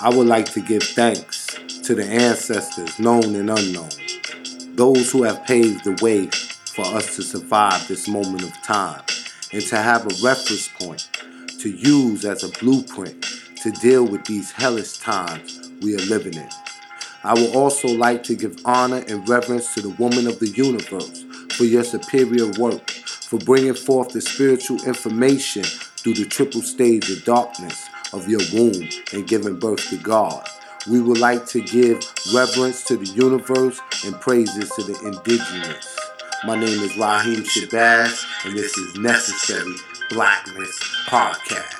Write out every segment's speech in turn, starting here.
I would like to give thanks to the ancestors, known and unknown, those who have paved the way for us to survive this moment of time and to have a reference point to use as a blueprint to deal with these hellish times we are living in. I would also like to give honor and reverence to the woman of the universe for your superior work, for bringing forth the spiritual information through the triple stage of darkness of your womb and giving birth to God. We would like to give reverence to the universe and praises to the indigenous. My name is Raheem Shabazz, and this is Necessary Blackness Podcast.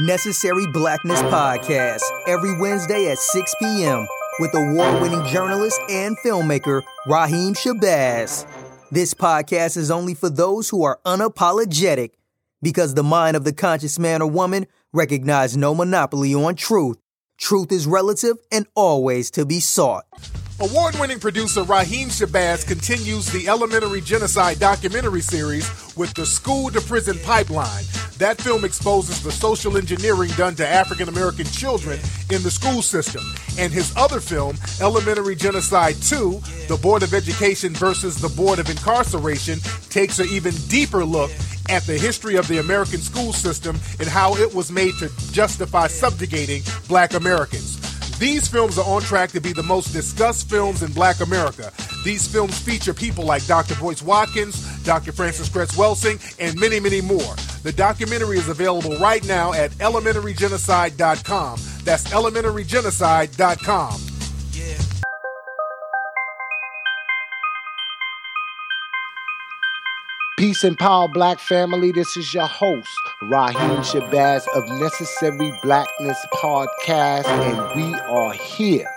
Necessary Blackness Podcast, every Wednesday at 6 p.m. with award winning journalist and filmmaker Raheem Shabazz. This podcast is only for those who are unapologetic because the mind of the conscious man or woman recognizes no monopoly on truth. Truth is relative and always to be sought. Award winning producer Raheem Shabazz continues the Elementary Genocide documentary series with the School to Prison Pipeline. That film exposes the social engineering done to African American children in the school system. And his other film, Elementary Genocide 2, The Board of Education versus the Board of Incarceration, takes an even deeper look at the history of the American school system and how it was made to justify subjugating black Americans. These films are on track to be the most discussed films in black America. These films feature people like Dr. Boyce Watkins, Dr. Frances Cress Welsing, and many, many more. The documentary is available right now at elementarygenocide.com. That's elementarygenocide.com. Peace and power, black family. This is your host, Raheem Shabazz of Necessary Blackness Podcast, and we are here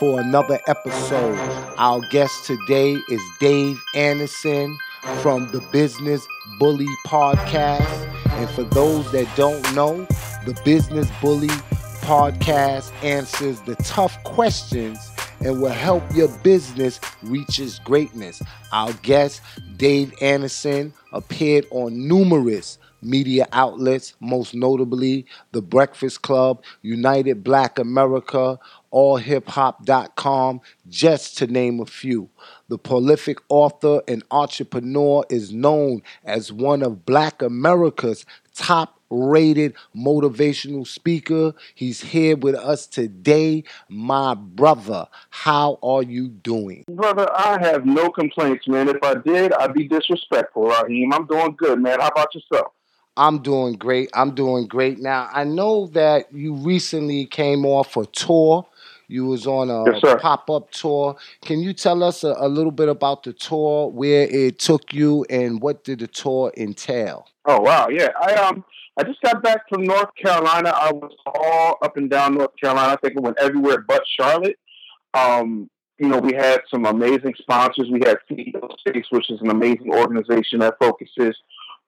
for another episode. Our guest today is Dave Anderson from the Business Bully Podcast. And for those that don't know, the Business Bully Podcast answers the tough questions and will help your business reach its greatness. Our guest, Dave Anderson, appeared on numerous media outlets, most notably The Breakfast Club, United Black America, allhiphop.com, just to name a few. The prolific author and entrepreneur is known as one of Black America's top rated motivational speaker. He's here with us today. My brother, how are you doing? Brother, I have no complaints, man. If I did, I'd be disrespectful, Raheem. I'm doing good, man. How about yourself? I'm doing great. I'm doing great. Now, I know that you recently came off a tour. You was on a Yes, pop-up tour. Can you tell us a, a little bit about the tour, where it took you, and what did the tour entail? Oh wow, yeah. I um I just got back from North Carolina. I was all up and down North Carolina. I think I went everywhere but Charlotte. Um, you know, we had some amazing sponsors. We had CEO Space, which is an amazing organization that focuses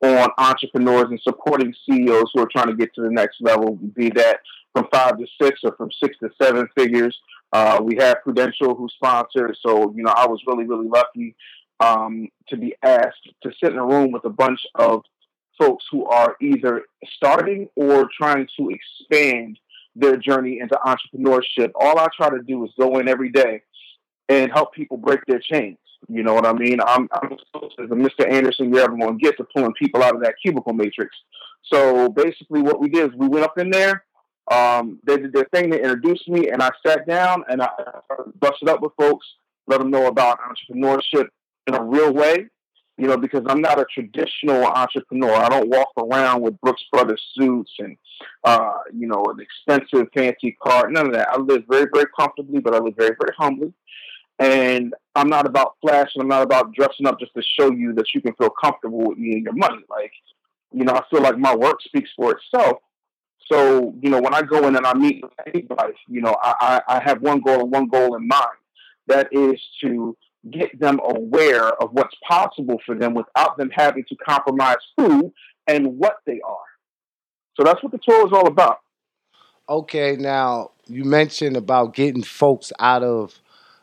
on entrepreneurs and supporting CEOs who are trying to get to the next level, be that from five to six or from six to seven figures. Uh, we had Prudential who sponsored. So, you know, I was really, really lucky um, to be asked to sit in a room with a bunch of folks who are either starting or trying to expand their journey into entrepreneurship. All I try to do is go in every day and help people break their chains. You know what I mean? I'm, I'm Mr. Anderson you're ever going to get to pulling people out of that cubicle matrix. So basically, what we did is we went up in there. Um, they did their thing. They introduced me, and I sat down and I busted up with folks, let them know about entrepreneurship in a real way you know, because I'm not a traditional entrepreneur. I don't walk around with Brooks Brothers suits and, uh, you know, an expensive fancy car. None of that. I live very, very comfortably, but I live very, very humbly. And I'm not about flash and I'm not about dressing up just to show you that you can feel comfortable with me and your money. Like, you know, I feel like my work speaks for itself. So, you know, when I go in and I meet anybody, you know, I, I, I have one goal and one goal in mind. That is to get them aware of what's possible for them without them having to compromise who and what they are. So that's what the tour is all about. Okay, now you mentioned about getting folks out of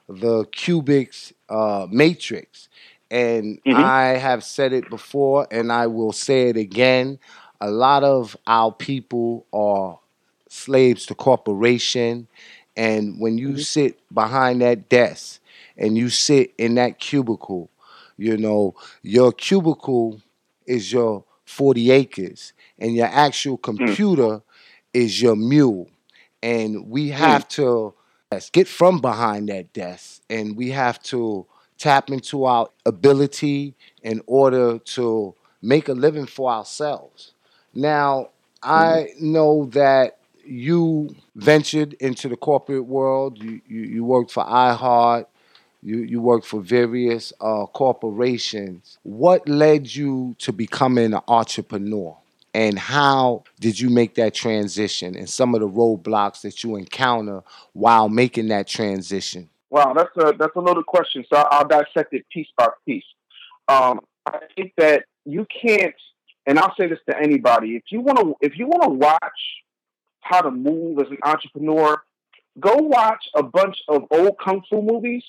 the cubics uh, matrix. And Mhm. I have said it before and I will say it again. A lot of our people are slaves to corporation. And when you sit behind that desk and you sit in that cubicle, you know, your cubicle is your 40 acres and your actual hmm. computer is your mule. And we hmm. have to yes, get from behind that desk and we have to tap into our ability in order to make a living for ourselves. Now, I hmm. know that you ventured into the corporate world. You, you, you worked for iHeart. You, you worked for various uh, corporations. What led you to becoming an entrepreneur? And how did you make that transition and some of the roadblocks that you encounter while making that transition? Wow, that's a that's a loaded question. So I'll dissect it piece by piece. Um, I think that you can't, and I'll say this to anybody: if you want to, if you want to watch how to move as an entrepreneur, go watch a bunch of old kung fu movies,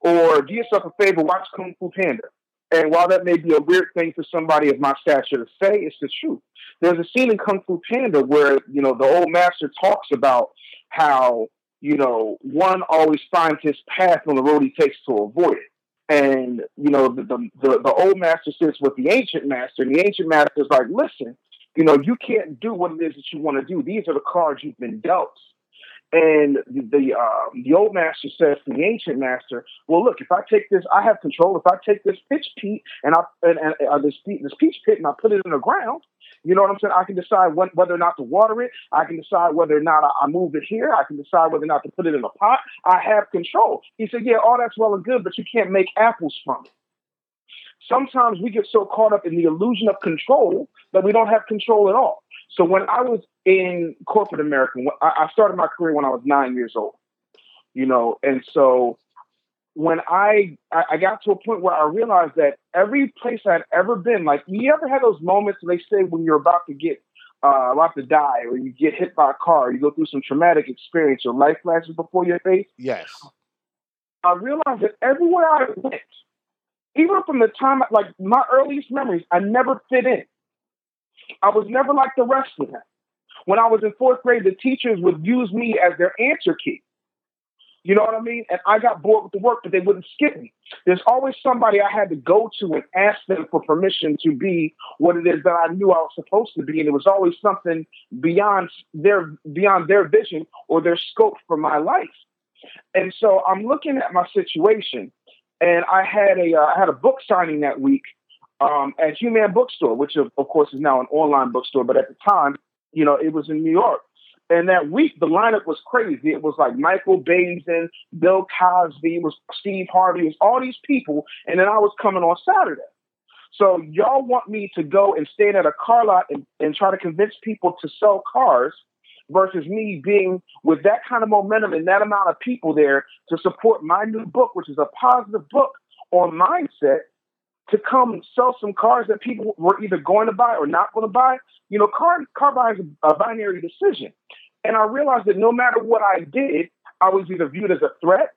or do yourself a favor, watch Kung Fu Panda. And while that may be a weird thing for somebody of my stature to say, it's the truth. There's a scene in Kung Fu Panda where you know the old master talks about how you know, one always finds his path on the road he takes to avoid it. And, you know, the, the, the, the old master sits with the ancient master, and the ancient master is like, listen, you know, you can't do what it is that you want to do. These are the cards you've been dealt. And the the, um, the old master says to the ancient master, "Well, look, if I take this, I have control. If I take this pitch pit and I and, and uh, this this peach pit and I put it in the ground, you know what I'm saying? I can decide when, whether or not to water it. I can decide whether or not I, I move it here. I can decide whether or not to put it in a pot. I have control. He said, Yeah, all that's well and good, but you can't make apples from it. Sometimes we get so caught up in the illusion of control that we don't have control at all. So when I was in corporate America, I started my career when I was nine years old, you know, and so when I I got to a point where I realized that every place I'd ever been, like you ever had those moments they say when you're about to get uh, about to die, or you get hit by a car, or you go through some traumatic experience, or life flashes before your face. Yes. I realized that everywhere I went, even from the time like my earliest memories, I never fit in. I was never like the rest of them. When I was in fourth grade, the teachers would use me as their answer key. You know what I mean? And I got bored with the work, but they wouldn't skip me. There's always somebody I had to go to and ask them for permission to be what it is that I knew I was supposed to be. And it was always something beyond their beyond their vision or their scope for my life. And so I'm looking at my situation, and I had a uh, I had a book signing that week um, at Hue-Man Bookstore, which of, of course is now an online bookstore, but at the time, you know, it was in New York. And that week, the lineup was crazy. It was like Michael Baisden, Bill Cosby, was Steve Harvey, was all these people. And then I was coming on Saturday. So y'all want me to go and stand at a car lot and, and try to convince people to sell cars versus me being with that kind of momentum and that amount of people there to support my new book, which is a positive book on mindset to come sell some cars that people were either going to buy or not going to buy. You know, car car buying is a binary decision. And I realized that no matter what I did, I was either viewed as a threat,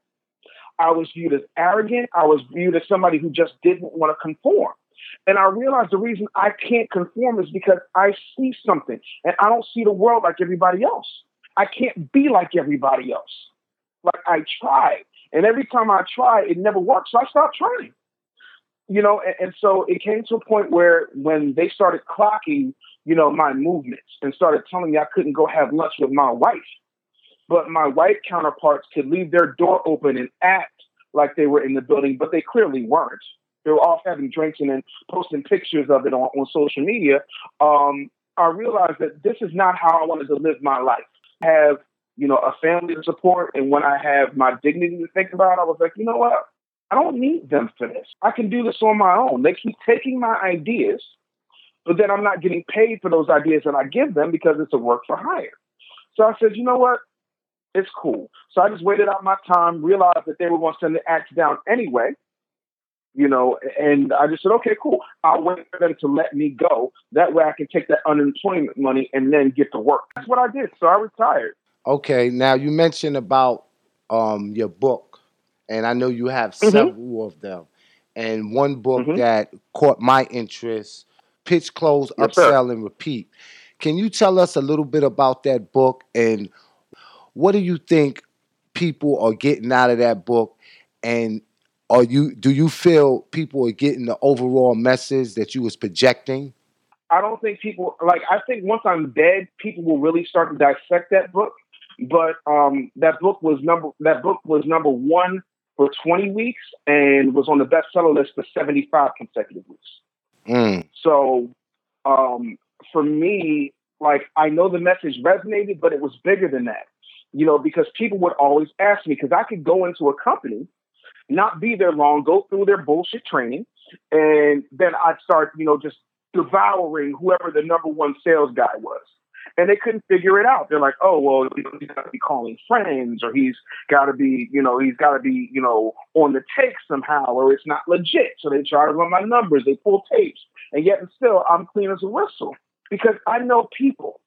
I was viewed as arrogant, I was viewed as somebody who just didn't want to conform. And I realized the reason I can't conform is because I see something and I don't see the world like everybody else. I can't be like everybody else. Like I tried. And every time I try, it never works. So I stopped trying you know, and, and, so it came to a point where when they started clocking, you know, my movements and started telling me I couldn't go have lunch with my wife, but my white counterparts could leave their door open and act like they were in the building, but they clearly weren't. They were off having drinks and then posting pictures of it on, on social media. Um, I realized that this is not how I wanted to live my life. Have you know a family to support, and when I have my dignity to think about, I was like, you know what? I don't need them for this. I can do this on my own. They keep taking my ideas, but then I'm not getting paid for those ideas that I give them because it's a work for hire. So I said, you know what? It's cool. So I just waited out my time, realized that they were going to send the act down anyway, you know, and I just said, okay, cool. I'll wait for them to let me go. That way I can take that unemployment money and then get to work. That's what I did. So I retired. Okay. Now you mentioned about um, your book and I know you have mm-hmm. several of them. And one book mm-hmm. that caught my interest: Pitch, Close, yes, Upsell, sir. and Repeat. Can you tell us a little bit about that book and what do you think people are getting out of that book? And are you do you feel people are getting the overall message that you was projecting? I don't think people like. I think once I'm dead, people will really start to dissect that book. But um, that book was number that book was number one for 20 weeks and was on the bestseller list for 75 consecutive weeks. Mm. So um, for me, like I know the message resonated, but it was bigger than that. You know, because people would always ask me because I could go into a company, not be there long, go through their bullshit training, and then I'd start, you know, just devouring whoever the number one sales guy was. And they couldn't figure it out. They're like, oh, well, he's got to be calling friends, or he's got to be, you know, he's got to be, you know, on the take somehow, or it's not legit. So they try to run my numbers, they pull tapes, and yet and still, I'm clean as a whistle because I know people,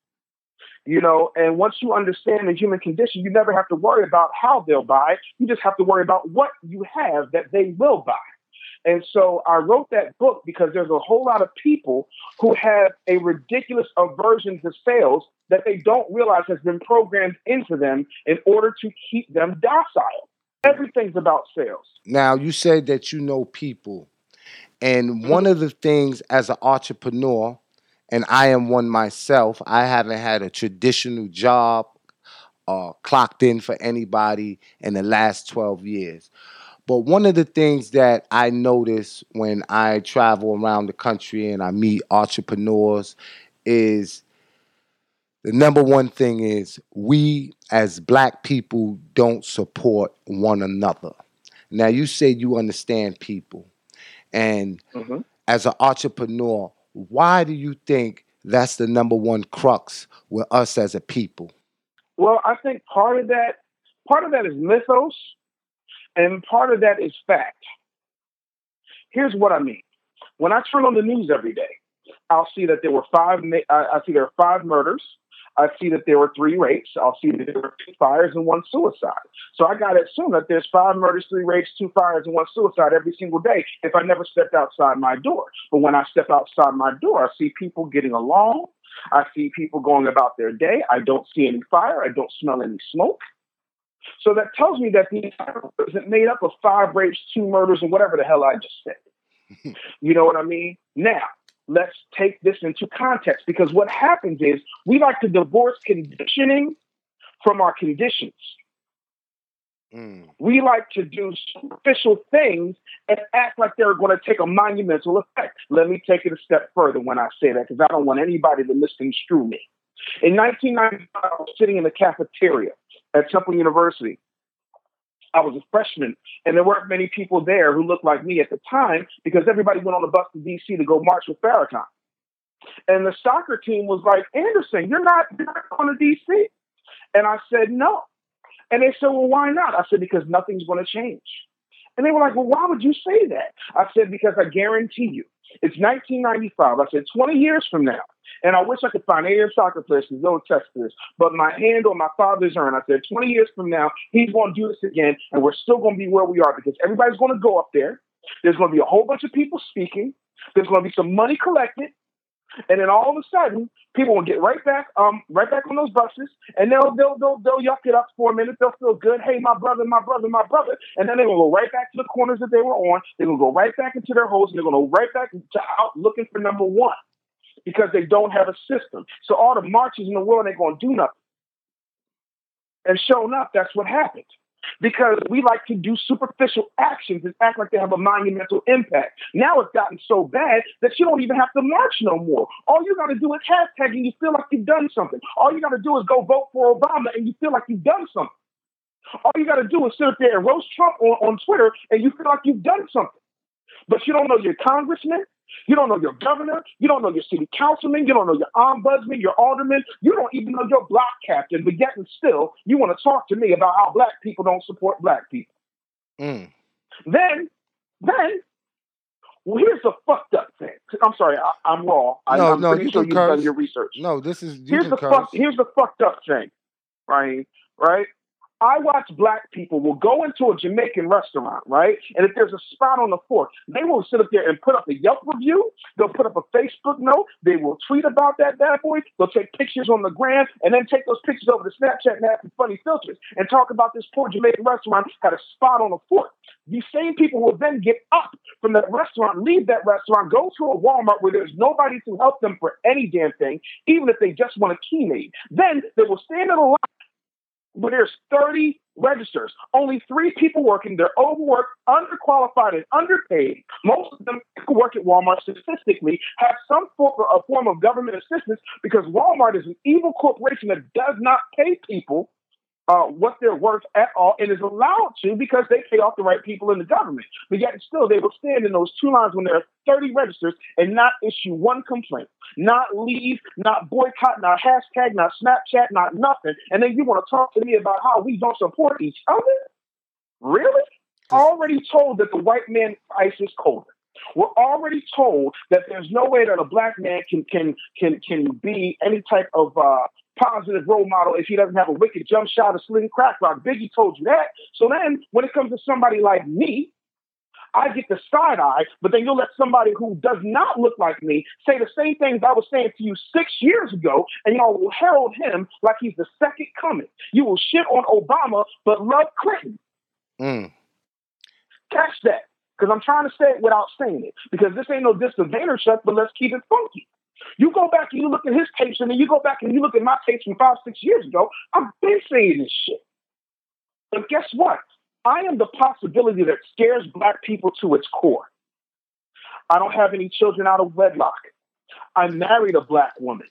you know. And once you understand the human condition, you never have to worry about how they'll buy. You just have to worry about what you have that they will buy. And so I wrote that book because there's a whole lot of people who have a ridiculous aversion to sales that they don't realize has been programmed into them in order to keep them docile. Everything's about sales. Now, you said that you know people. And one of the things as an entrepreneur, and I am one myself, I haven't had a traditional job uh, clocked in for anybody in the last 12 years. But one of the things that I notice when I travel around the country and I meet entrepreneurs is the number one thing is we as black people don't support one another. Now you say you understand people. And Mm-hmm. as an entrepreneur, why do you think that's the number one crux with us as a people? Well, I think part of that, part of that is mythos, and part of that is fact. Here's what I mean. When I turn on the news every day, I'll see that there were five. I see there are five murders. I see that there were three rapes. I'll see that there were two fires and one suicide. So I got to assume that there's five murders, three rapes, two fires, and one suicide every single day if I never stepped outside my door. But when I step outside my door, I see people getting along. I see people going about their day. I don't see any fire. I don't smell any smoke. So that tells me that the entire world isn't made up of five rapes, two murders, and whatever the hell I just said. you know what I mean? Now, let's take this into context because what happens is we like to divorce conditioning from our conditions. Mm. We like to do superficial things and act like they're going to take a monumental effect. Let me take it a step further when I say that because I don't want anybody to misconstrue me. In 1995, I was sitting in the cafeteria at Temple University. I was a freshman, and there weren't many people there who looked like me at the time because everybody went on the bus to DC to go march with Farrakhan. And the soccer team was like, Anderson, you're not, you're not going to DC. And I said, no. And they said, well, why not? I said, because nothing's going to change. And they were like, well, why would you say that? I said, because I guarantee you, it's 1995. I said, 20 years from now, and I wish I could find any of soccer players who don't this, but my hand on my father's urn, I said, 20 years from now, he's going to do this again, and we're still going to be where we are because everybody's going to go up there. There's going to be a whole bunch of people speaking. There's going to be some money collected. And then all of a sudden, people will get right back, um, right back on those buses, and they'll they'll they'll they'll yuck it up for a minute. They'll feel good. Hey, my brother, my brother, my brother, and then they're gonna go right back to the corners that they were on. They're gonna go right back into their holes, and they're gonna go right back to out looking for number one because they don't have a system. So all the marches in the world ain't gonna do nothing. And sure enough, that's what happened. Because we like to do superficial actions and act like they have a monumental impact. Now it's gotten so bad that you don't even have to march no more. All you got to do is hashtag and you feel like you've done something. All you got to do is go vote for Obama and you feel like you've done something. All you got to do is sit up there and roast Trump on, on Twitter and you feel like you've done something. But you don't know your congressman, you don't know your governor, you don't know your city councilman, you don't know your ombudsman, your alderman, you don't even know your block captain, but yet and still you want to talk to me about how black people don't support black people. Mm. Then, then, well, here's the fucked up thing. I'm sorry, I, I'm raw. I, No, I'm no, you sure you've done your research No, this is here's the curse. fuck, here's the fucked up thing, right? Right? I watch black people will go into a Jamaican restaurant, right? And if there's a spot on the fork, they will sit up there and put up a Yelp review. They'll put up a Facebook note. They will tweet about that bad boy. They'll take pictures on the gram and then take those pictures over to Snapchat and have some funny filters and talk about this poor Jamaican restaurant had a spot on the fork. These same people will then get up from that restaurant, leave that restaurant, go to a Walmart where there's nobody to help them for any damn thing, even if they just want a key made. Then they will stand in a line where there's 30 registers, only three people working. They're overworked, underqualified, and underpaid. Most of them who work at Walmart statistically have some form of, form of government assistance because Walmart is an evil corporation that does not pay people uh, what they're worth at all and is allowed to because they pay off the right people in the government. But yet still, they will stand in those two lines when there are 30 registers and not issue one complaint, not leave, not boycott, not hashtag, not Snapchat, not nothing. And then you want to talk to me about how we don't support each other? Really? Already told that the white man ice is colder. We're already told that there's no way that a black man can can can can be any type of uh, positive role model if he doesn't have a wicked jump shot or sling crack rock. Biggie told you that. So then when it comes to somebody like me, I get the side eye, but then you'll let somebody who does not look like me say the same things I was saying to you six years ago, and y'all will herald him like he's the second coming. You will shit on Obama, but love Clinton. Mm. Catch that. Because I'm trying to say it without saying it. Because this ain't no diss to Vaynerchuk, but let's keep it funky. You go back and you look at his tapes, and then you go back and you look at my tapes from five, six years ago. I've been saying this shit. But guess what? I am the possibility that scares black people to its core. I don't have any children out of wedlock. I married a black woman.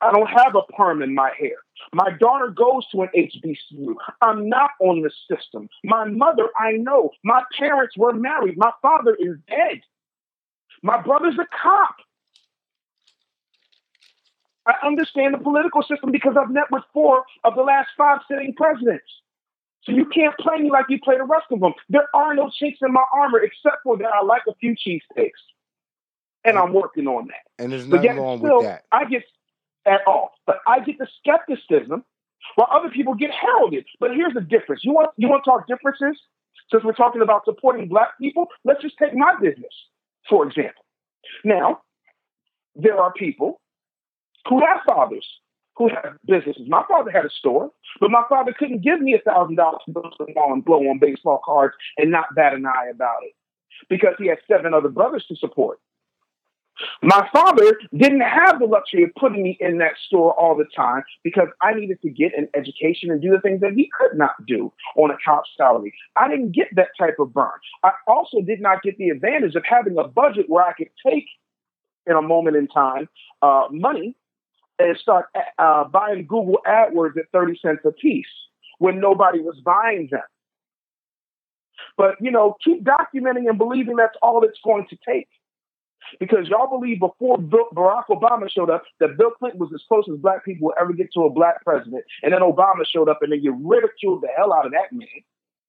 I don't have a perm in my hair. My daughter goes to an HBCU. I'm not on the system. My mother, I know. My parents were married. My father is dead. My brother's a cop. I understand the political system because I've met with four of the last five sitting presidents. So you can't play me like you play the rest of them. There are no chinks in my armor except for that I like a few cheesesteaks. And I'm working on that. And there's nothing wrong still, with that. I get at all. But I get the skepticism while other people get heralded. But here's the difference. You want you want to talk differences? Since we're talking about supporting black people, let's just take my business, for example. Now, there are people who have fathers who have businesses. My father had a store, but my father couldn't give me a thousand dollars to go to the mall and blow on baseball cards and not bat an eye about it because he had seven other brothers to support. My father didn't have the luxury of putting me in that store all the time because I needed to get an education and do the things that he could not do on a top salary. I didn't get that type of burn. I also did not get the advantage of having a budget where I could take, in a moment in time, uh, money and start uh, buying Google AdWords at 30 cents a piece when nobody was buying them. But, you know, keep documenting and believing that's all it's going to take. Because y'all believe before Bill, Barack Obama showed up that Bill Clinton was as close as black people will ever get to a black president. And then Obama showed up and then you ridiculed the hell out of that man.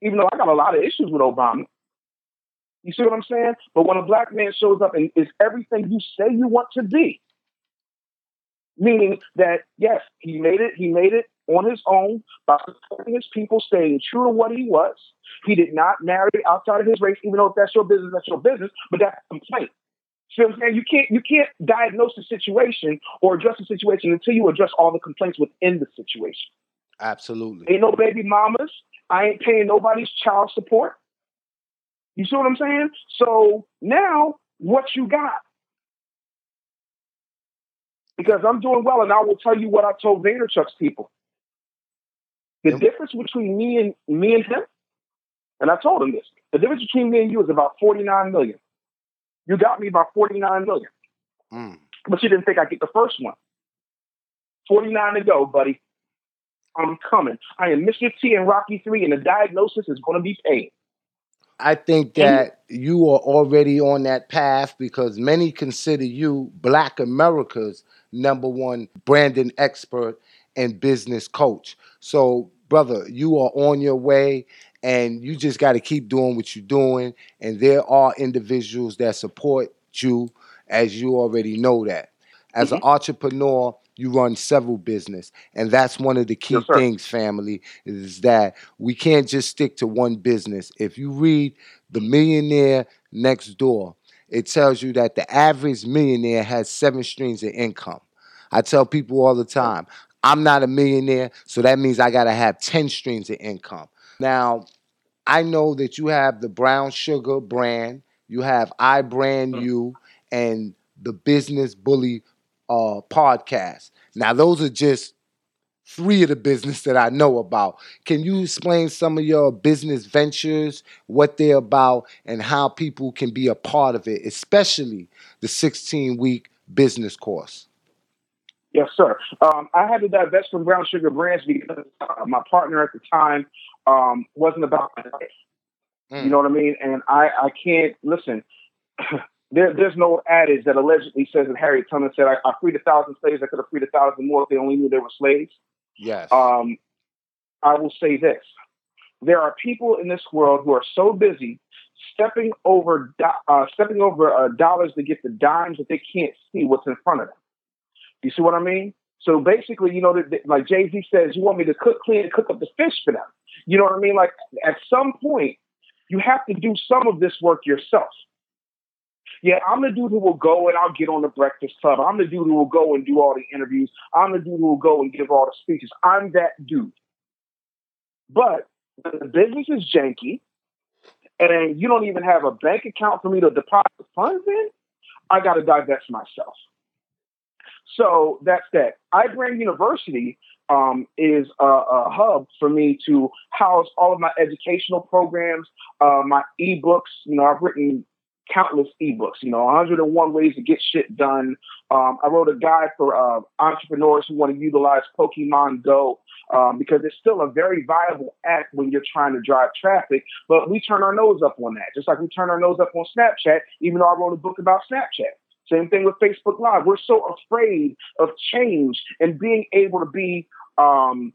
Even though I got a lot of issues with Obama. You see what I'm saying? But when a black man shows up and is everything you say you want to be, meaning that yes, he made it. He made it on his own by supporting his people, staying true to what he was. He did not marry outside of his race, even though if that's your business, that's your business. But that's a complaint. See what I'm saying? You can't you can't diagnose the situation or address the situation until you address all the complaints within the situation. Absolutely. Ain't no baby mamas. I ain't paying nobody's child support. You see what I'm saying? So now what you got? Because I'm doing well, and I will tell you what I told Vaynerchuk's people. The yep. difference between me and me and him, and I told him this: the difference between me and you is about 49 million. You got me by 49 million, mm. but you didn't think I'd get the first one. 49 to go, buddy. I'm coming. I am Mr. T and Rocky 3, and the diagnosis is going to be paid. I think that you are already on that path because many consider you Black America's number one branding expert and business coach. So, brother, you are on your way and you just got to keep doing what you're doing. And there are individuals that support you, as you already know that. As mm-hmm. an entrepreneur, you run several business and that's one of the key Yes, things family is that we can't just stick to one business if you read the millionaire next door it tells you that the average millionaire has seven streams of income i tell people all the time i'm not a millionaire so that means i got to have 10 streams of income now i know that you have the brown sugar brand you have i brand you and the business bully uh, podcast. Now, those are just three of the business that I know about. Can you explain some of your business ventures, what they're about, and how people can be a part of it, especially the 16 week business course? Yes, sir. Um, I had to divest from Brown Sugar Brands because uh, my partner at the time um, wasn't about my life. Mm. You know what I mean? And I, I can't listen. there, there's no adage that allegedly says that Harriet Tubman said, I, I freed a thousand slaves. I could have freed a thousand more if they only knew they were slaves. Yes. Um, I will say this: there are people in this world who are so busy stepping over uh, stepping over uh, dollars to get the dimes that they can't see what's in front of them. You see what I mean? So basically, you know, like Jay Z says, you want me to cook, clean, and cook up the fish for them. You know what I mean? Like at some point, you have to do some of this work yourself. Yeah, I'm the dude who will go and I'll get on the Breakfast Club. I'm the dude who will go and do all the interviews. I'm the dude who will go and give all the speeches. I'm that dude. But the business is janky, and you don't even have a bank account for me to deposit funds in. I got to divest myself. So that's that. iBrand University um, is a, a hub for me to house all of my educational programs, uh, my ebooks. You know, I've written countless ebooks. You know, 101 ways to get shit done. Um, I wrote a guide for uh, entrepreneurs who want to utilize Pokemon Go um, because it's still a very viable app when you're trying to drive traffic. But we turn our nose up on that, just like we turn our nose up on Snapchat. Even though I wrote a book about Snapchat. Same thing with Facebook Live. We're so afraid of change and being able to be um,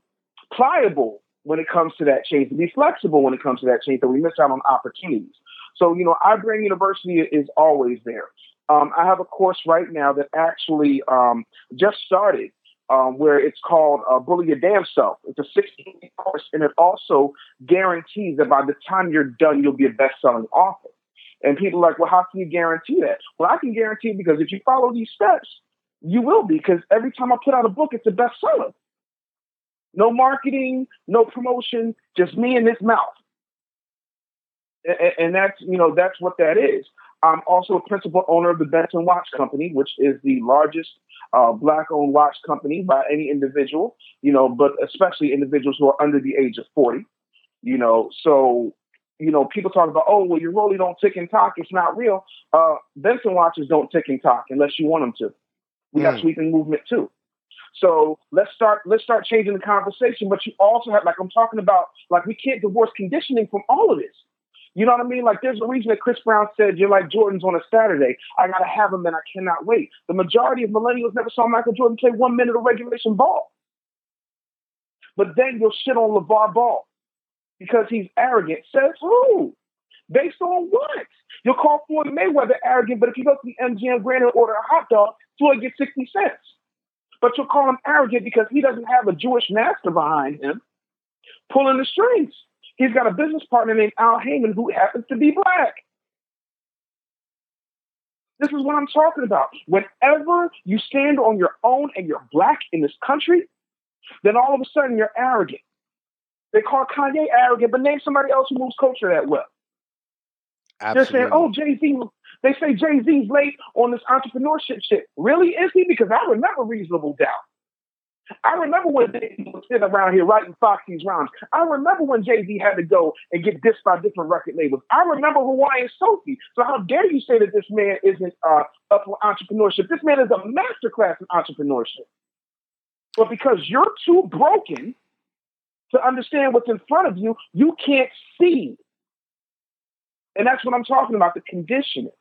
pliable when it comes to that change, to be flexible when it comes to that change, that we miss out on opportunities. So, you know, iBrand University is always there. Um, I have a course right now that actually um, just started um, where it's called uh, Bully Your Damn Self. It's a 16 week course, and it also guarantees that by the time you're done, you'll be a best selling author. And people are like, well, how can you guarantee that? Well, I can guarantee because if you follow these steps, you will be. Because every time I put out a book, it's a bestseller. No marketing, no promotion, just me and this mouth. And, and that's you know that's what that is. I'm also a principal owner of the Benson Watch Company, which is the largest uh, black-owned watch company by any individual. You know, but especially individuals who are under the age of 40. You know, so you know, people talk about, oh, well, your Rolly don't tick and talk. It's not real. Uh, Benson watches don't tick and talk unless you want them to. We got Mm. sweeping movement too. So let's start let's start changing the conversation. But you also have like I'm talking about like we can't divorce conditioning from all of this. You know what I mean? Like there's a reason that Chris Brown said you're like Jordan's on a Saturday. I gotta have them and I cannot wait. The majority of millennials never saw Michael Jordan play one minute of regulation ball. But then you'll shit on LaVar Ball because he's arrogant. Says who? Based on what? You'll call Floyd Mayweather arrogant, but if you go to the MGM Grand and order a hot dog, Floyd gets 60 cents. But you'll call him arrogant because he doesn't have a Jewish master behind him pulling the strings. He's got a business partner named Al Haymon who happens to be black. This is what I'm talking about. Whenever you stand on your own and you're black in this country, then all of a sudden you're arrogant. They call Kanye arrogant, but name somebody else who moves culture that well. They're saying, oh, Jay Z, they say Jay Z's late on this entrepreneurship shit. Really? Is he? Because I remember Reasonable Doubt. I remember when Jay Z was sitting around here writing Foxy's rhymes. I remember when Jay Z had to go and get dissed by different record labels. I remember Hawaiian Sophie. So how dare you say that this man isn't uh, up for entrepreneurship? This man is a masterclass in entrepreneurship. But because you're too broken to understand what's in front of you, you can't see. And that's what I'm talking about the conditioning.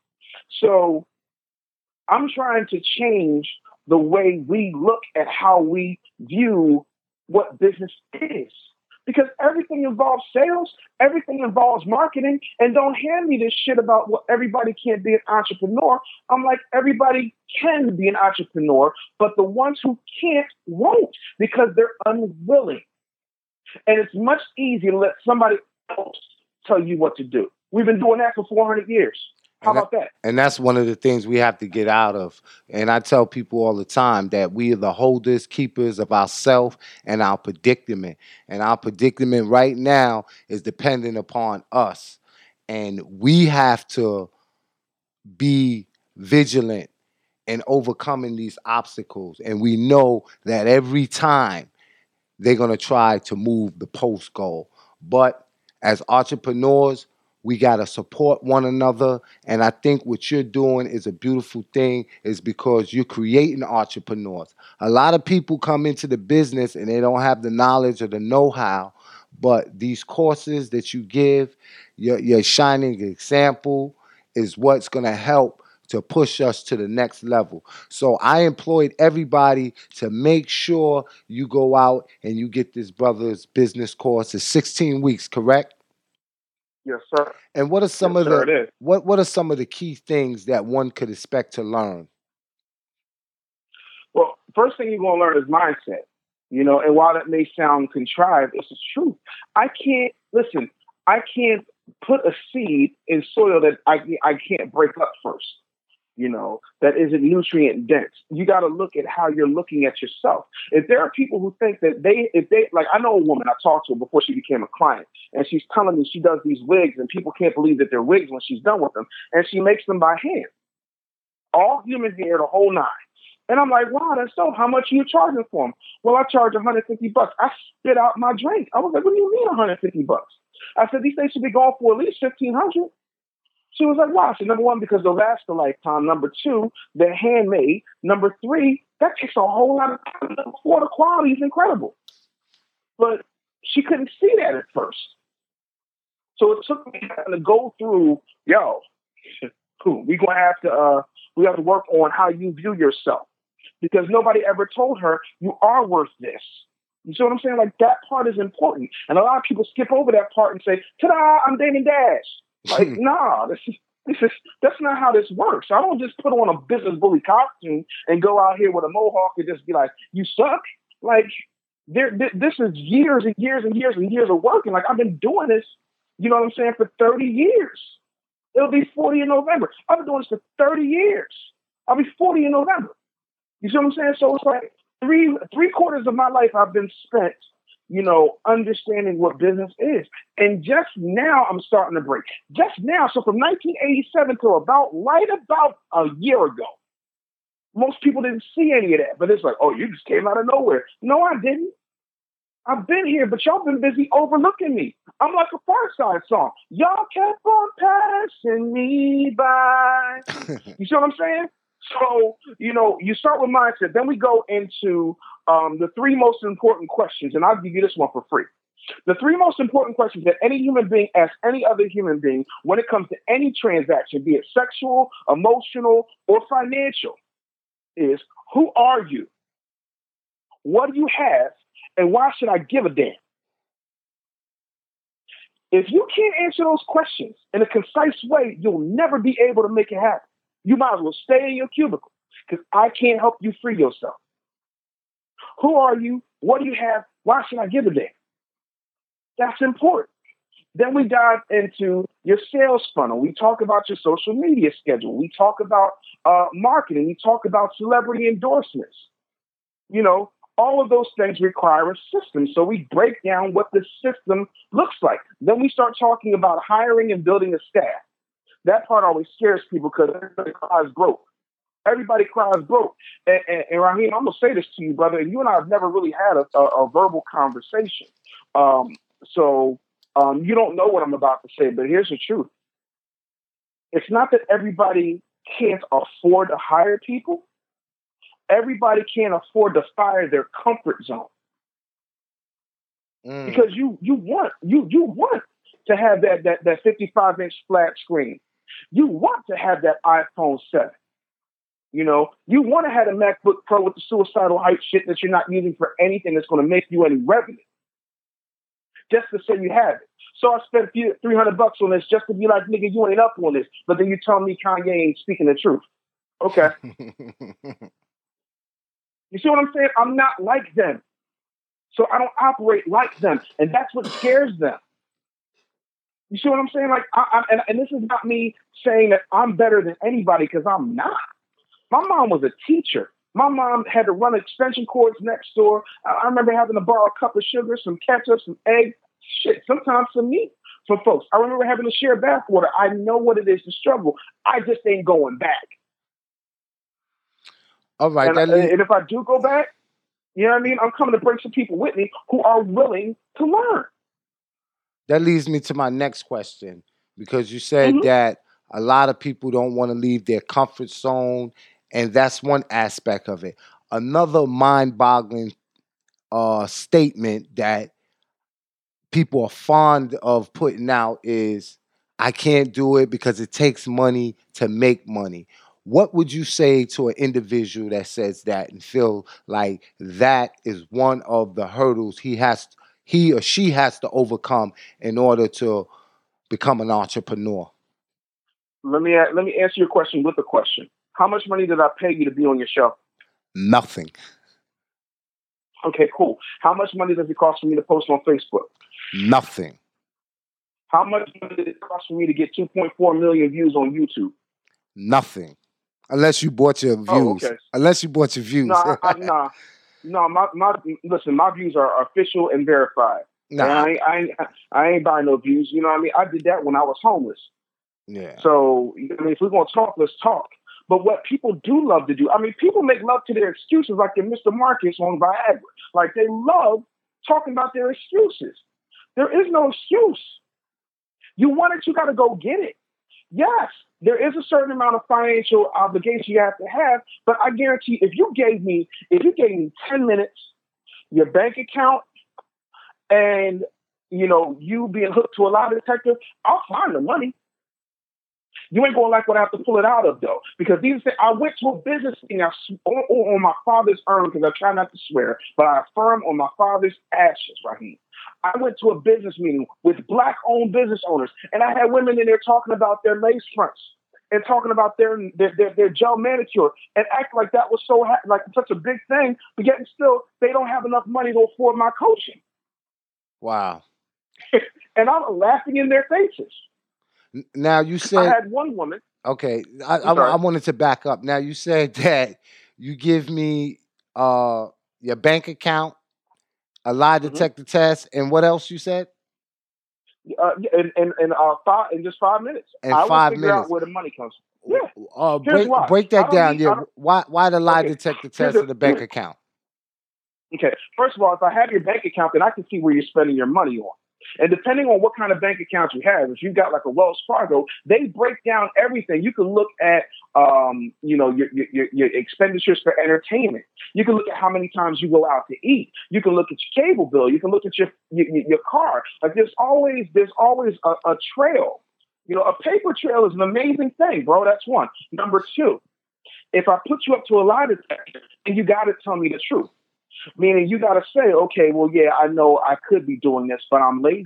So I'm trying to change the way we look at how we view what business is. Because everything involves sales, everything involves marketing, and don't hand me this shit about what everybody can't be an entrepreneur. I'm like, everybody can be an entrepreneur, but the ones who can't won't because they're unwilling. And it's much easier to let somebody else tell you what to do. We've been doing that for 400 years. How And about that? And that's one of the things we have to get out of. And I tell people all the time that we are the holders, keepers of ourself and our predicament. And our predicament right now is dependent upon us. And we have to be vigilant in overcoming these obstacles. And we know that every time they're going to try to move the post goal. But as entrepreneurs, we got to support one another. And I think what you're doing is a beautiful thing, is because you're creating entrepreneurs. A lot of people come into the business and they don't have the knowledge or the know how. But these courses that you give, your, your shining example, is what's going to help to push us to the next level. So I employed everybody to make sure you go out and you get this brother's business course. It's 16 weeks, correct? Yes, sir. And what are some Yes, of sir, the what what are some of the key things that one could expect to learn? Well, first thing you're going to learn is mindset. You know, and while that may sound contrived, it's the truth. I can't listen. I can't put a seed in soil that I I can't break up first. You know, that isn't nutrient dense. You got to look at how you're looking at yourself. If there are people who think that they, if they, like, I know a woman I talked to before she became a client, and she's telling me she does these wigs, and people can't believe that they're wigs when she's done with them, and she makes them by hand, all human hair, the whole nine. And I'm like, wow, that's so. How much are you charging for them? Well, I charge 150 bucks. I spit out my drink. I was like, what do you mean 150 bucks? I said these things should be going for at least 1500. She was like, wow. So number one, because they'll last a lifetime. Number two, they're handmade. Number three, that takes a whole lot of time. Number four, the quality is incredible. But she couldn't see that at first. So it took me to go through, yo, cool. We're gonna have to uh we have to work on how you view yourself. Because nobody ever told her you are worth this. You see what I'm saying? Like that part is important. And a lot of people skip over that part and say, Ta-da, I'm Damon Dash. Like, hmm. nah, this is this is that's not how this works. I don't just put on a business bully costume and go out here with a mohawk and just be like, "You suck." Like, there, th- this is years and years and years and years of working. Like, I've been doing this, you know what I'm saying, for 30 years. It'll be 40 in November. I've been doing this for 30 years. I'll be 40 in November. You see what I'm saying? So it's like three three quarters of my life I've been spent you know, understanding what business is. And just now I'm starting to break. Just now, so from 1987 to about right about a year ago, most people didn't see any of that. But it's like, oh, you just came out of nowhere. No, I didn't. I've been here, but y'all been busy overlooking me. I'm like a Pharcyde song. Y'all kept on passing me by. you see what I'm saying? So, you know, you start with mindset. Then we go into um, the three most important questions, and I'll give you this one for free. The three most important questions that any human being asks any other human being when it comes to any transaction, be it sexual, emotional, or financial, is who are you? What do you have? And why should I give a damn? If you can't answer those questions in a concise way, you'll never be able to make it happen. You might as well stay in your cubicle because I can't help you free yourself. Who are you? What do you have? Why should I give a damn? That's important. Then we dive into your sales funnel. We talk about your social media schedule. We talk about uh, marketing. We talk about celebrity endorsements. You know, all of those things require a system. So we break down what the system looks like. Then we start talking about hiring and building a staff. That part always scares people because everybody cries broke. Everybody cries broke. And, and, and Raheem, I'm gonna say this to you, brother. And you and I have never really had a, a, a verbal conversation. Um, so um, you don't know what I'm about to say, but here's the truth. It's not that everybody can't afford to hire people. Everybody can't afford to fire their comfort zone Mm. because you you want you you want to have that that that 55 inch flat screen. You want to have that iPhone 7. You know, you want to have a MacBook Pro with the suicidal hype shit that you're not using for anything that's going to make you any revenue. just to say you have it. So I spent 300 bucks on this just to be like, nigga, you ain't up on this. But then you tell me Kanye ain't speaking the truth. Okay. you see what I'm saying? I'm not like them. So I don't operate like them. And that's what scares them. You see what I'm saying? Like, I, I, and, and this is not me saying that I'm better than anybody because I'm not. My mom was a teacher. My mom had to run extension cords next door. I, I remember having to borrow a cup of sugar, some ketchup, some eggs, shit, sometimes some meat for folks. I remember having to share bathwater. I know what it is to struggle. I just ain't going back. All right. And, and if I do go back, you know what I mean? I'm coming to bring some people with me who are willing to learn. That leads me to my next question because you said mm-hmm. that a lot of people don't want to leave their comfort zone, and that's one aspect of it. Another mind boggling uh, statement that people are fond of putting out is I can't do it because it takes money to make money. What would you say to an individual that says that and feel like that is one of the hurdles he has he or she has to overcome in order to become an entrepreneur? Let me let me answer your question with a question. How much money did I pay you to be on your show? Nothing. Okay, cool. How much money does it cost for me to post on Facebook? Nothing. How much money did it cost for me to get 2.4 million views on YouTube? Nothing. Unless you bought your oh, views. Oh, okay. Unless you bought your views. No, nah, nah, no. My, my, listen. My views are official and verified. Nah. And I, ain't, I, ain't, I ain't buying no views. You know what I mean? I did that when I was homeless. Yeah. So I mean, if we're gonna talk, let's talk. But what people do love to do, I mean, people make love to their excuses, like in Mr. Marcus on Viagra. Like they love talking about their excuses. There is no excuse. You want it, you got to go get it. Yes, there is a certain amount of financial obligation you have to have, but I guarantee if you gave me, if you gave me 10 minutes, your bank account, and you know, you being hooked to a lie detector, I'll find the money. You ain't gonna like what I have to pull it out of though, because these things, I went to a business thing I, on, on my father's urn because I try not to swear, but I affirm on my father's ashes, Raheem. I went to a business meeting with black-owned business owners, and I had women in there talking about their lace fronts and talking about their their, their, their gel manicure and act like that was so ha- like such a big thing, but yet still they don't have enough money to afford my coaching. Wow. and I'm laughing in their faces. Now you said I had one woman. Okay, I, I, I, wanted to back up. Now you said that you give me uh, your bank account, a lie mm-hmm. detector mm-hmm. test, and what else you said? Uh, in in, in, uh, five, in just five minutes. In I five figure minutes. out where the money comes from. Yeah. Uh, break, break that down. Need, yeah. Why why the lie okay. detector test of the bank account? Okay. First of all, if I have your bank account, then I can see where you're spending your money on. And depending on what kind of bank account you have, if you've got like a Wells Fargo, they break down everything. You can look at, um, you know, your, your, your expenditures for entertainment. You can look at how many times you go out to eat. You can look at your cable bill. You can look at your your, your car. Like there's always there's always a, a trail. You know, a paper trail is an amazing thing, bro. That's one. Number two, if I put you up to a lie detector and you got to tell me the truth. Meaning you got to say, okay, well, yeah, I know I could be doing this, but I'm lazy.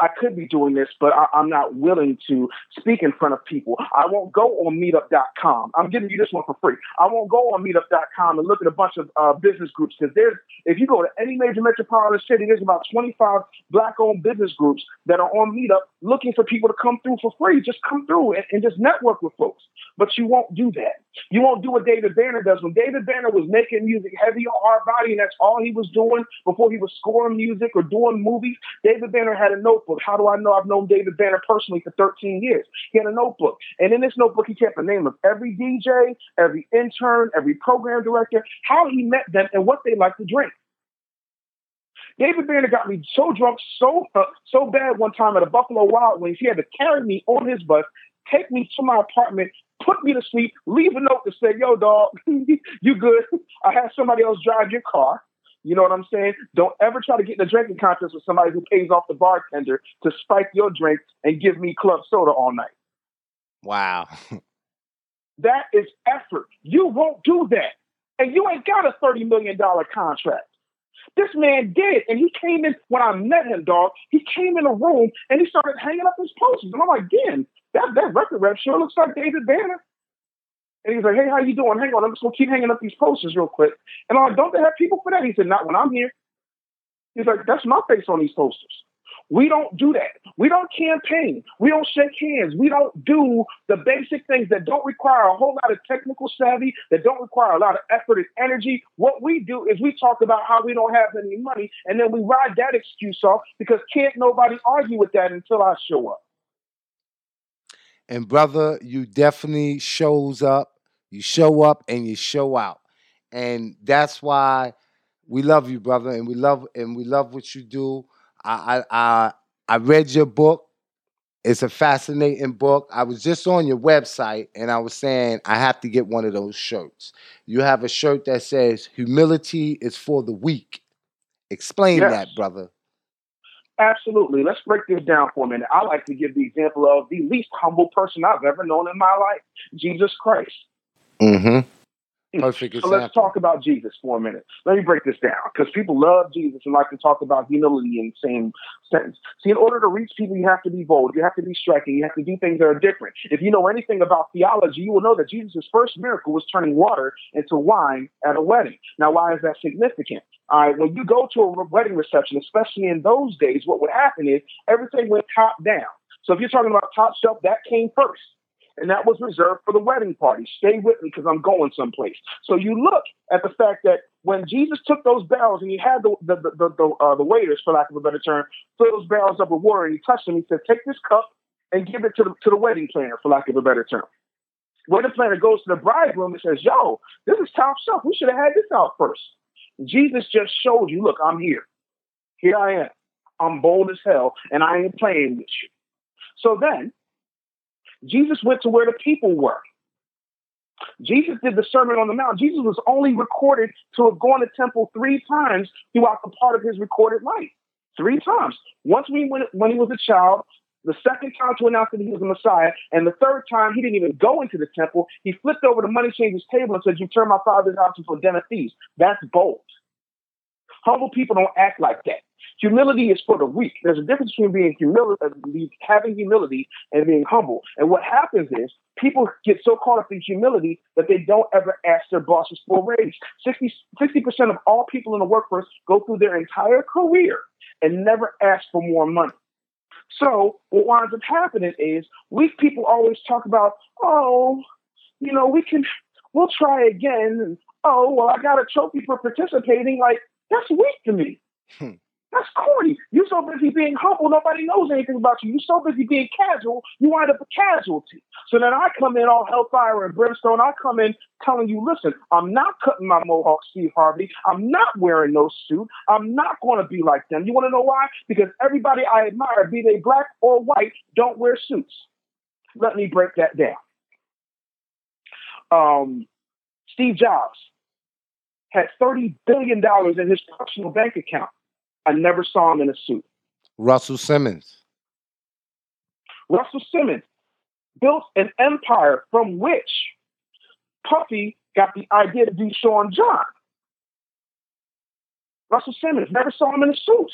I could be doing this, but I, am not willing to speak in front of people. I won't go on meetup.com. I'm giving you this one for free. I won't go on meetup.com and look at a bunch of uh, business groups because there's, if you go to any major metropolitan city, there's about 25 black owned business groups that are on meetup looking for people to come through for free. Just come through and, and just network with folks. But you won't do that. You won't do what David Banner does. When David Banner was making music heavy on hard body, and that's all he was doing before he was scoring music or doing movies, David Banner had a notebook. How do I know? I've known David Banner personally for 13 years. He had a notebook. And in this notebook, he kept the name of every DJ, every intern, every program director, how he met them, and what they like to drink. David Banner got me so drunk, so uh, so bad one time at a Buffalo Wild Wings. He had to carry me on his bus, take me to my apartment, put me to sleep, leave a note to say, "Yo, dog, you good? I have somebody else drive your car." You know what I'm saying? Don't ever try to get in a drinking contest with somebody who pays off the bartender to spike your drink and give me club soda all night. Wow. that is effort. You won't do that. And you ain't got a $30 million contract. This man did. And he came in when I met him, dog. He came in the room and he started hanging up his posters. And I'm like, damn, that, that record rep sure looks like David Banner. And he's like, hey, how you doing? Hang on, I'm just gonna keep hanging up these posters real quick. And I'm like, don't they have people for that? He said, not when I'm here. He's like, that's my face on these posters. We don't do that. We don't campaign. We don't shake hands. We don't do the basic things that don't require a whole lot of technical savvy, that don't require a lot of effort and energy. What we do is we talk about how we don't have any money, and then we ride that excuse off because can't nobody argue with that until I show up. And brother, you definitely shows up. You show up and you show out. And that's why we love you, brother, and we love and we love what you do. I I I, read your book. It's a fascinating book. I was just on your website and I was saying I have to get one of those shirts. You have a shirt that says humility is for the weak. Explain yes. that, brother. Absolutely. Let's break this down for a minute. I like to give the example of the least humble person I've ever known in my life, Jesus Christ. Mm-hmm. Perfect so let's talk about Jesus for a minute. Let me break this down because people love Jesus and like to talk about humility in the same sentence. See, in order to reach people, you have to be bold, you have to be striking, you have to do things that are different. If you know anything about theology, you will know that Jesus' first miracle was turning water into wine at a wedding. Now, why is that significant? All right, when you go to a wedding reception, especially in those days, what would happen is everything went top down. So if you're talking about top shelf, that came first and that was reserved for the wedding party. Stay with me because I'm going someplace. So you look at the fact that when Jesus took those barrels and he had the the the, the, the, uh, the waiters, for lack of a better term, fill those barrels up with water and he touched them, he said, "Take this cup and give it to the to the wedding planner, for lack of a better term." Wedding planner goes to the bridegroom and says, "Yo, this is top shelf. We should have had this out first. Jesus just showed you, look, I'm here. Here I am. I'm bold as hell, and I ain't playing with you. So then Jesus went to where the people were. Jesus did the Sermon on the Mount. Jesus was only recorded to have gone to temple three times throughout the part of his recorded life. Three times. Once when, when he was a child, the second time to announce that he was the Messiah, and the third time he didn't even go into the temple. He flipped over the money changer's table and said, You turn my father's house into a den of thieves. That's bold. Humble people don't act like that. Humility is for the weak. There's a difference between being humility, uh, having humility, and being humble. And what happens is people get so caught up in humility that they don't ever ask their bosses for a raise. 60 percent of all people in the workforce go through their entire career and never ask for more money. So what winds up happening is weak people always talk about, oh, you know, we can, we'll try again. And, oh, well, I got a trophy for participating. Like that's weak to me. Hmm. That's corny. You're so busy being humble, nobody knows anything about you. You're so busy being casual, you wind up a casualty. So then I come in all hellfire and brimstone. I come in telling you, listen, I'm not cutting my mohawk, Steve Harvey. I'm not wearing no suit. I'm not going to be like them. You want to know why? Because everybody I admire, be they black or white, don't wear suits. Let me break that down. Um, Steve Jobs had $30 billion in his personal bank account. I never saw him in a suit. Russell Simmons. Russell Simmons built an empire from which Puffy got the idea to do Sean John. Russell Simmons, never saw him in a suit.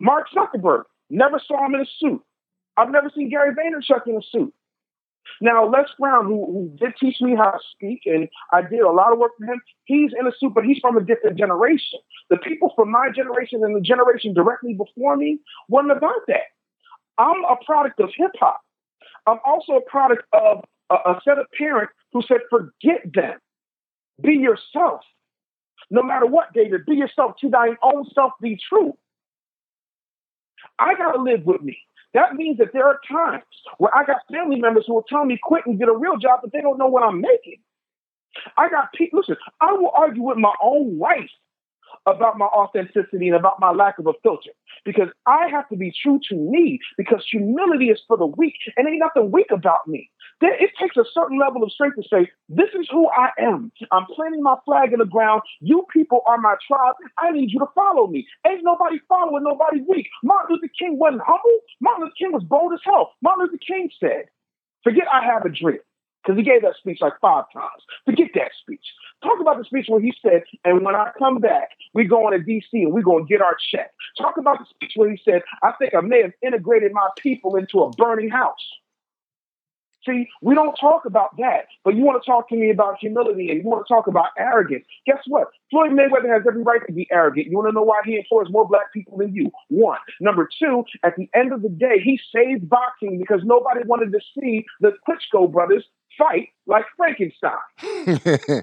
Mark Zuckerberg, never saw him in a suit. I've never seen Gary Vaynerchuk in a suit. Now, Les Brown, who, who did teach me how to speak, and I did a lot of work for him, he's in a suit, but he's from a different generation. The people from my generation and the generation directly before me wasn't about that. I'm a product of hip hop. I'm also a product of a, a set of parents who said, forget them. Be yourself. No matter what, David, be yourself to thine own self be true. I got to live with me. That means that there are times where I got family members who will tell me quit and get a real job, but they don't know what I'm making. I got people, listen, I will argue with my own wife about my authenticity and about my lack of a filter because I have to be true to me because humility is for the weak and ain't nothing weak about me. It takes a certain level of strength to say, This is who I am. I'm planting my flag in the ground. You people are my tribe. I need you to follow me. Ain't nobody following nobody weak. Martin Luther King wasn't humble. Martin Luther King was bold as hell. Martin Luther King said, Forget I have a dream. because he gave that speech like five times. Forget that speech. Talk about the speech where he said, and when I come back, we're going to DC and we're going to get our check. Talk about the speech where he said, I think I may have integrated my people into a burning house. See, we don't talk about that, but you want to talk to me about humility and you want to talk about arrogance. Guess what? Floyd Mayweather has every right to be arrogant. You want to know why he employs more black people than you? One. Number two, at the end of the day, he saved boxing because nobody wanted to see the Klitschko brothers fight like Frankenstein.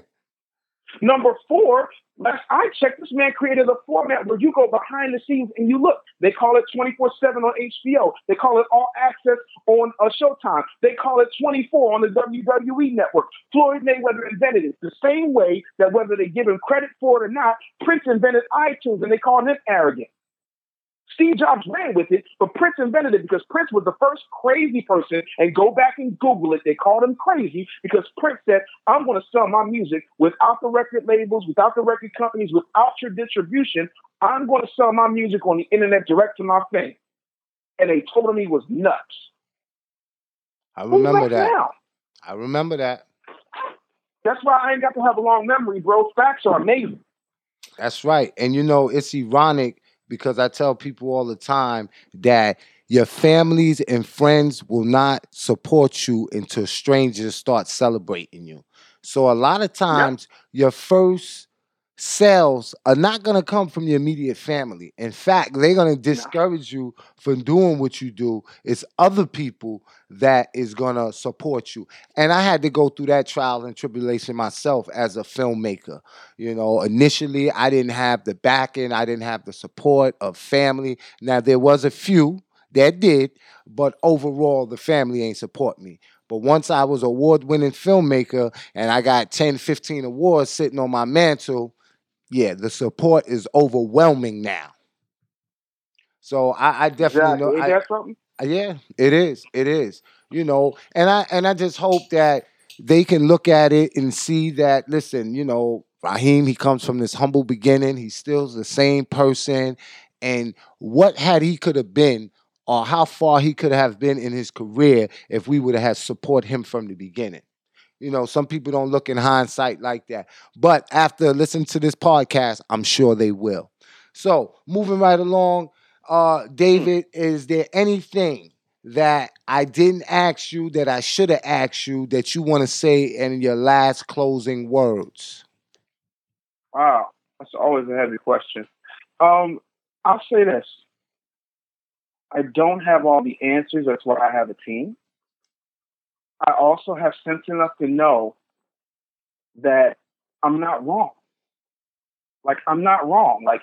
Number four, last I checked, this man created a format where you go behind the scenes and you look. They call it 24 7 on HBO. They call it All Access on uh, Showtime. They call it 24 on the WWE Network. Floyd Mayweather invented it the same way that whether they give him credit for it or not, Prince invented iTunes and they call him arrogant. Steve Jobs ran with it, but Prince invented it because Prince was the first crazy person. And go back and Google it. They called him crazy because Prince said, I'm going to sell my music without the record labels, without the record companies, without your distribution. I'm going to sell my music on the internet direct to my fans. And they told him he was nuts. I remember that. Now? I remember that. That's why I ain't got to have a long memory, bro. Facts are amazing. That's right. And you know, it's ironic because I tell people all the time that your families and friends will not support you until strangers start celebrating you. So a lot of times your first sales are not going to come from your immediate family. In fact, they're going to discourage you from doing what you do. It's other people that is going to support you. And I had to go through that trial and tribulation myself as a filmmaker. You know, initially I didn't have the backing, I didn't have the support of family. Now there was a few that did, but overall the family ain't support me. But once I was award-winning filmmaker and I got 10, 15 awards sitting on my mantle, yeah, the support is overwhelming now. So I, I definitely know. I, something? Uh, yeah, it is. It is. You know, and I and I just hope that they can look at it and see that. Listen, you know, Raheem, he comes from this humble beginning. He's still the same person, and what had he could have been, or how far he could have been in his career if we would have had support him from the beginning. You know, some people don't look in hindsight like that. But after listening to this podcast, I'm sure they will. So, moving right along, uh, David, is there anything that I didn't ask you that I should have asked you that you want to say in your last closing words? Wow, that's always a heavy question. Um, I'll say this. I don't have all the answers. That's why I have a team. I also have sense enough to know that I'm not wrong. Like I'm not wrong. Like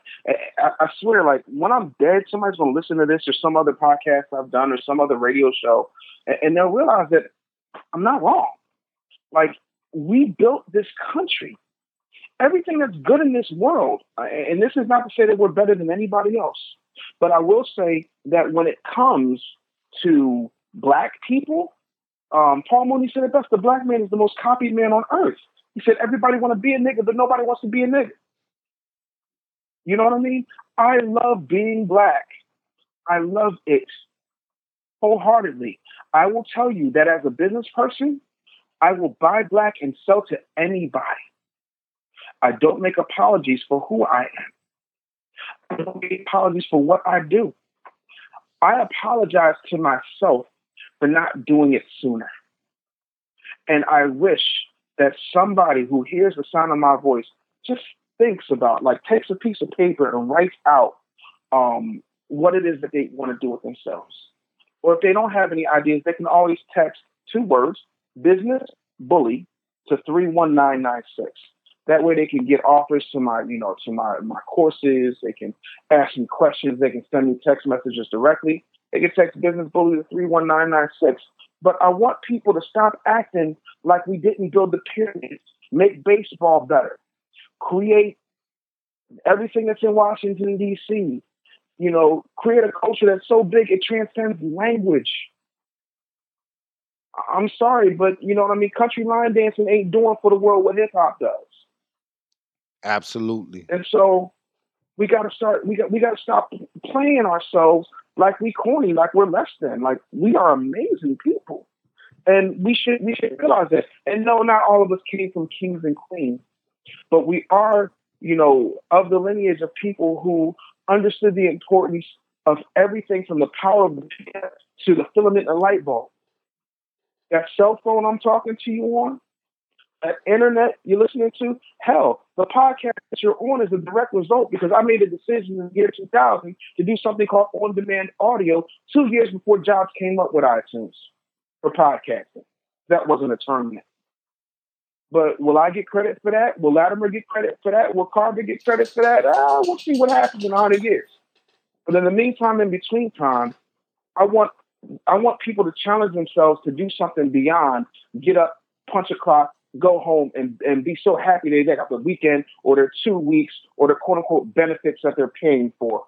I, I swear, like when I'm dead, somebody's gonna listen to this or some other podcast I've done or some other radio show, and, and they'll realize that I'm not wrong. Like we built this country. Everything that's good in this world, uh, and this is not to say that we're better than anybody else, but I will say that when it comes to black people, um, Paul Mooney said it best: the black man is the most copied man on earth. He said everybody want to be a nigga, but nobody wants to be a nigga. You know what I mean? I love being black. I love it wholeheartedly. I will tell you that as a business person, I will buy black and sell to anybody. I don't make apologies for who I am. I don't make apologies for what I do. I apologize to myself for not doing it sooner. And I wish that somebody who hears the sound of my voice just thinks about, like, takes a piece of paper and writes out um, what it is that they want to do with themselves. Or if they don't have any ideas, they can always text two words business bully to 31996. That way they can get offers to my, you know, to my, my courses. They can ask me questions. They can send me text messages directly. They can text business bully to 31996. But I want people to stop acting like we didn't build the pyramids, make baseball better, create everything that's in Washington, D.C., you know, create a culture that's so big it transcends language. I'm sorry, but you know what I mean? Country line dancing ain't doing for the world what hip hop does. Absolutely. And so we gotta start we got we gotta stop playing ourselves like we corny, like we're less than. Like we are amazing people. And we should we should realize that. And no, not all of us came from kings and queens, but we are, you know, of the lineage of people who understood the importance of everything from the power of the to the filament and light bulb. That cell phone I'm talking to you on, that internet you're listening to, hell, the podcast that you're on is a direct result because I made a decision in the year 2000 to do something called on demand audio two years before Jobs came up with iTunes for podcasting. That wasn't a term yet. But will I get credit for that? Will Latimer get credit for that? Will Carver get credit for that? Uh, we'll see what happens in 100 years. But in the meantime, in between time, I want I want people to challenge themselves to do something beyond get up, punch a clock, go home, and, and be so happy they got the weekend or their two weeks or the quote unquote benefits that they're paying for.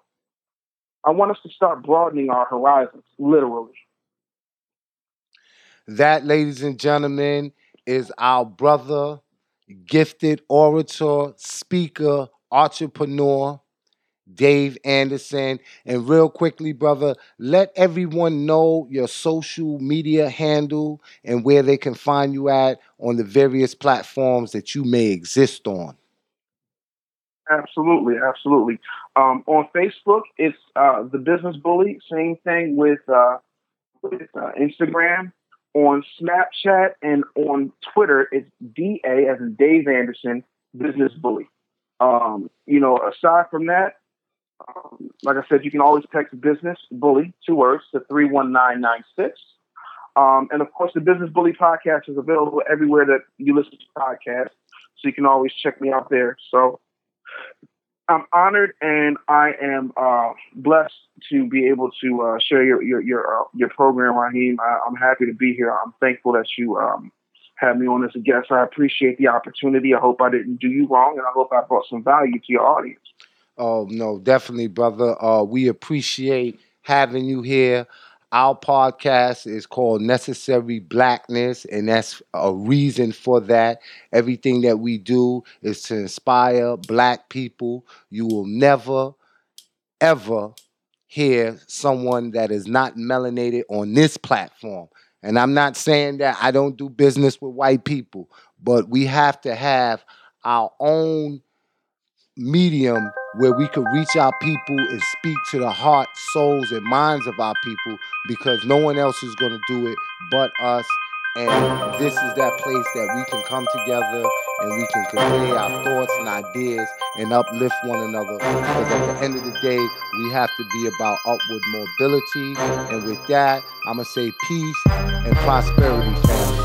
I want us to start broadening our horizons, literally. That, ladies and gentlemen, is our brother, gifted orator, speaker, entrepreneur, Dave Anderson. And real quickly, brother, let everyone know your social media handle and where they can find you at on the various platforms that you may exist on. Absolutely, absolutely. Um, on Facebook, it's uh, the Business Bully. Same thing with uh, with uh, Instagram. On Snapchat and on Twitter, it's DA as in Dave Anderson Business Bully. Um, you know, aside from that, um, like I said, you can always text business bully, two words, to 31996. Um, and of course, the Business Bully podcast is available everywhere that you listen to podcasts. So you can always check me out there. So I'm honored and I am uh, blessed to be able to uh, share your your your, uh, your program, Raheem. I, am happy to be here. I'm thankful that you um, had me on as a guest. I appreciate the opportunity. I hope I didn't do you wrong, and I hope I brought some value to your audience. Oh no, definitely, brother. Uh, we appreciate having you here. Our podcast is called Necessary Blackness, and that's a reason for that. Everything that we do is to inspire black people. You will never, ever hear someone that is not melanated on this platform. And I'm not saying that I don't do business with white people, but we have to have our own medium where we could reach our people and speak to the heart, souls, and minds of our people because no one else is going to do it but us. And this is that place that we can come together and we can convey our thoughts and ideas and uplift one another. Because at the end of the day, we have to be about upward mobility. And with that, I'm going to say peace and prosperity, family.